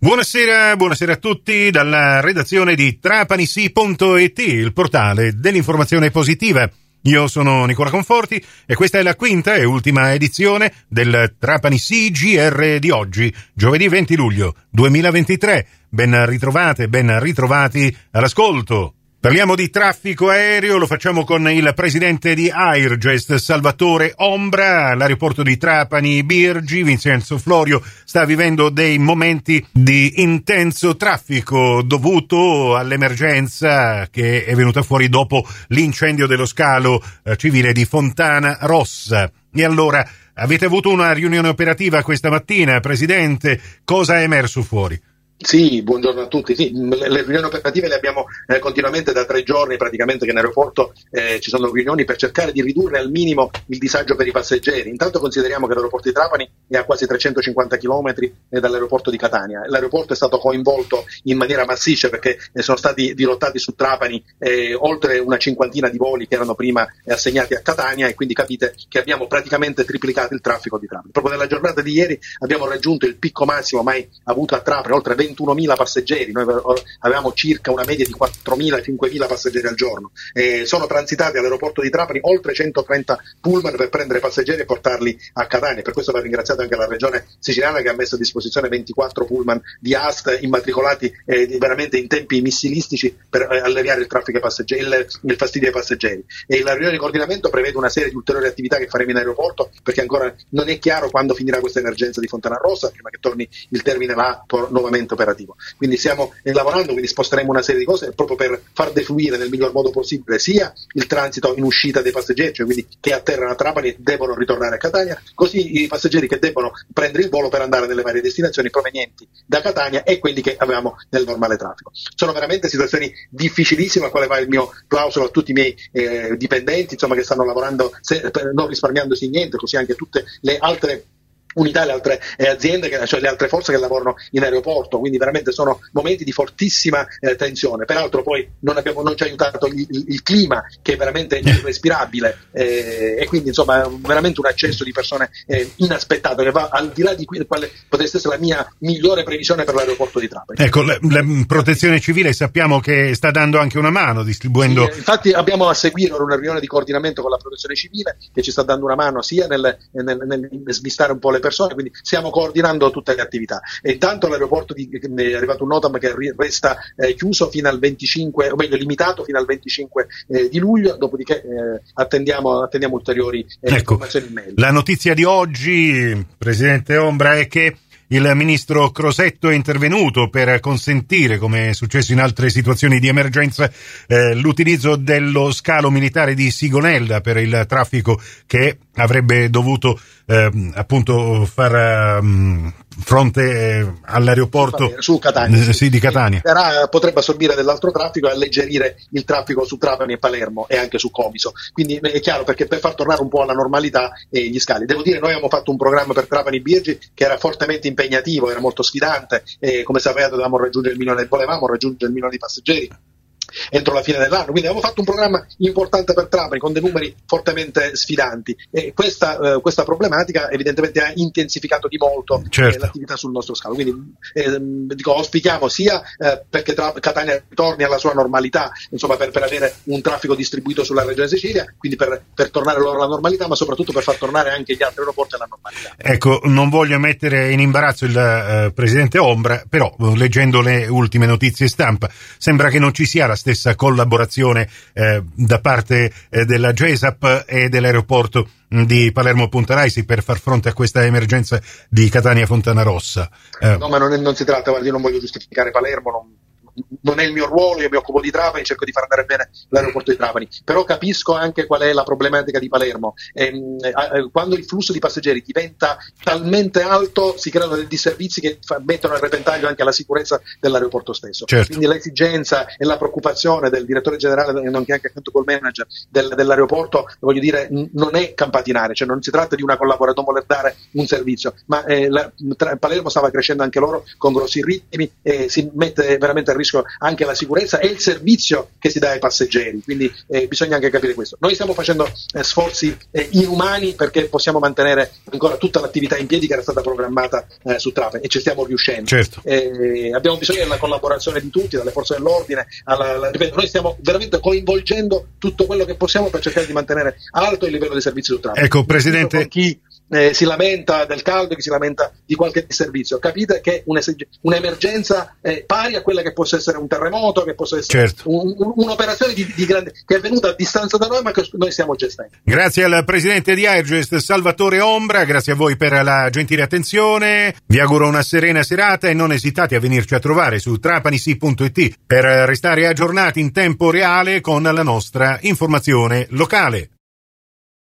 Buonasera, buonasera a tutti dalla redazione di trapanisi.it, il portale dell'informazione positiva. Io sono Nicola Conforti e questa è la quinta e ultima edizione del Trapani CGR di oggi, giovedì 20 luglio 2023. Ben ritrovate, ben ritrovati all'ascolto. Parliamo di traffico aereo, lo facciamo con il presidente di Airgest, Salvatore Ombra, l'aeroporto di Trapani Birgi, Vincenzo Florio, sta vivendo dei momenti di intenso traffico dovuto all'emergenza che è venuta fuori dopo l'incendio dello scalo eh, civile di Fontana Rossa. E allora, avete avuto una riunione operativa questa mattina, presidente, cosa è emerso fuori? Sì, buongiorno a tutti. Sì, le riunioni operative le abbiamo eh, continuamente da tre giorni, praticamente che in aeroporto eh, ci sono riunioni per cercare di ridurre al minimo il disagio per i passeggeri. Intanto consideriamo che l'aeroporto di Trapani è a quasi 350 km eh, dall'aeroporto di Catania. L'aeroporto è stato coinvolto in maniera massiccia perché eh, sono stati dirottati su Trapani eh, oltre una cinquantina di voli che erano prima eh, assegnati a Catania e quindi capite che abbiamo praticamente triplicato il traffico di Trapani. Proprio nella giornata di ieri abbiamo raggiunto il picco massimo mai avuto a Trapani, oltre 20 21.000 passeggeri, noi avevamo circa una media di 4.000-5.000 passeggeri al giorno. Eh, sono transitati all'aeroporto di Trapani oltre 130 pullman per prendere passeggeri e portarli a Catania. Per questo va ringraziato anche la regione siciliana che ha messo a disposizione 24 pullman di AST immatricolati eh, veramente in tempi missilistici per eh, alleviare il traffico passeggeri, il, il fastidio ai passeggeri. E la riunione di coordinamento prevede una serie di ulteriori attività che faremo in aeroporto perché ancora non è chiaro quando finirà questa emergenza di Fontana Rossa, prima che torni il termine là nuovamente operativo. Quindi stiamo lavorando, quindi sposteremo una serie di cose proprio per far defluire nel miglior modo possibile sia il transito in uscita dei passeggeri, cioè quindi che atterrano a Trapani e devono ritornare a Catania, così i passeggeri che devono prendere il volo per andare nelle varie destinazioni provenienti da Catania e quelli che avevamo nel normale traffico. Sono veramente situazioni difficilissime, a quale va il mio plauso a tutti i miei eh, dipendenti, insomma, che stanno lavorando se, non risparmiandosi niente, così anche tutte le altre unità le altre eh, aziende, che, cioè le altre forze che lavorano in aeroporto, quindi veramente sono momenti di fortissima eh, tensione. Peraltro poi non, abbiamo, non ci ha aiutato il, il, il, clima che è veramente irrespirabile eh, e quindi insomma veramente un accesso di persone eh, inaspettato che va al di là di quale potesse essere la mia migliore previsione per l'aeroporto di Trapani. Ecco, la, la protezione civile sappiamo che sta dando anche una mano distribuendo... Sì, infatti abbiamo a seguire una riunione di coordinamento con la protezione civile che ci sta dando una mano sia nel, nel, nel, nel smistare un po' le persone persone, quindi stiamo coordinando tutte le attività. E intanto l'aeroporto di, è arrivato un notam che resta eh, chiuso fino al 25, o meglio limitato fino al 25 eh, di luglio, dopodiché eh, attendiamo, attendiamo, ulteriori eh, ecco, informazioni in mail. La notizia di oggi, Presidente Ombra, è che il ministro Crosetto è intervenuto per consentire, come è successo in altre situazioni di emergenza, eh, l'utilizzo dello scalo militare di Sigonella per il traffico che avrebbe dovuto eh, appunto far um, fronte eh, all'aeroporto su Catania, eh, sì, di Catania. Potrebbe assorbire dell'altro traffico e alleggerire il traffico su Trapani e Palermo e anche su Comiso. Quindi è chiaro perché per far tornare un po' alla normalità eh, gli scali. Devo dire, noi abbiamo fatto un programma per Trapani Birgi che era fortemente impegnativo, era molto sfidante. E come sapete, dovevamo raggiungere il milione, volevamo raggiungere il milione di passeggeri entro la fine dell'anno. Quindi abbiamo fatto un programma importante per Trapani con dei numeri fortemente sfidanti e questa, eh, questa problematica evidentemente ha intensificato di molto eh, certo. eh, l'attività sul nostro scalo. Quindi eh, dico, auspichiamo sia eh, perché Tra- Catania torni alla sua normalità, insomma per, per, avere un traffico distribuito sulla regione Sicilia, quindi per, per, tornare loro alla normalità, ma soprattutto per far tornare anche gli altri aeroporti alla normalità. Ecco, non voglio mettere in imbarazzo il eh, Presidente Ombra, però leggendo le ultime notizie stampa sembra che non ci sia la stessa collaborazione eh, da parte eh, della GESAP e dell'aeroporto di Palermo Punta Raisi per far fronte a questa emergenza di Catania Fontana Rossa. Eh. No, ma non, è, non si tratta, guardi, io non voglio giustificare Palermo, non, non è il mio ruolo, io mi occupo di Trapani, cerco di far andare bene l'aeroporto di Trapani, però capisco anche qual è la problematica di Palermo. Ehm, eh, quando il flusso di passeggeri diventa talmente alto si creano dei disservizi che mettono a repentaglio anche la sicurezza dell'aeroporto stesso. Certo. Quindi l'esigenza e la preoccupazione del direttore generale, nonché anche accanto col manager del, dell'aeroporto, voglio dire, non è campatinare, cioè non si tratta di una collaborazione, non voler dare un servizio, ma eh, la, tra, Palermo stava crescendo anche loro con grossi ritmi e si mette veramente a rischio garantiscono anche la sicurezza e il servizio che si dà ai passeggeri, quindi eh, bisogna anche capire questo. Noi stiamo facendo eh, sforzi eh, inumani perché possiamo mantenere ancora tutta l'attività in piedi che era stata programmata eh, su Trapani e ci stiamo riuscendo. Certo. Eh, abbiamo bisogno della collaborazione di tutti, dalle forze dell'ordine, alla, alla, ripeto, noi stiamo veramente coinvolgendo tutto quello che possiamo per cercare di mantenere alto il livello di servizio su Trapani. Ecco, Presidente. Chi eh, si lamenta del caldo, chi si lamenta di qualche disservizio. Capite che un'emergenza è pari a quella che possa essere un terremoto, che possa essere certo. un, un, un'operazione di, di grande, che è venuta a distanza da noi, ma che noi stiamo gestendo. Grazie al Presidente di Airgest, Salvatore Ombra, grazie a voi per la gentile attenzione. Vi auguro una serena serata e non esitate a venirci a trovare su trapanisi.it per restare aggiornati in tempo reale con la nostra informazione locale.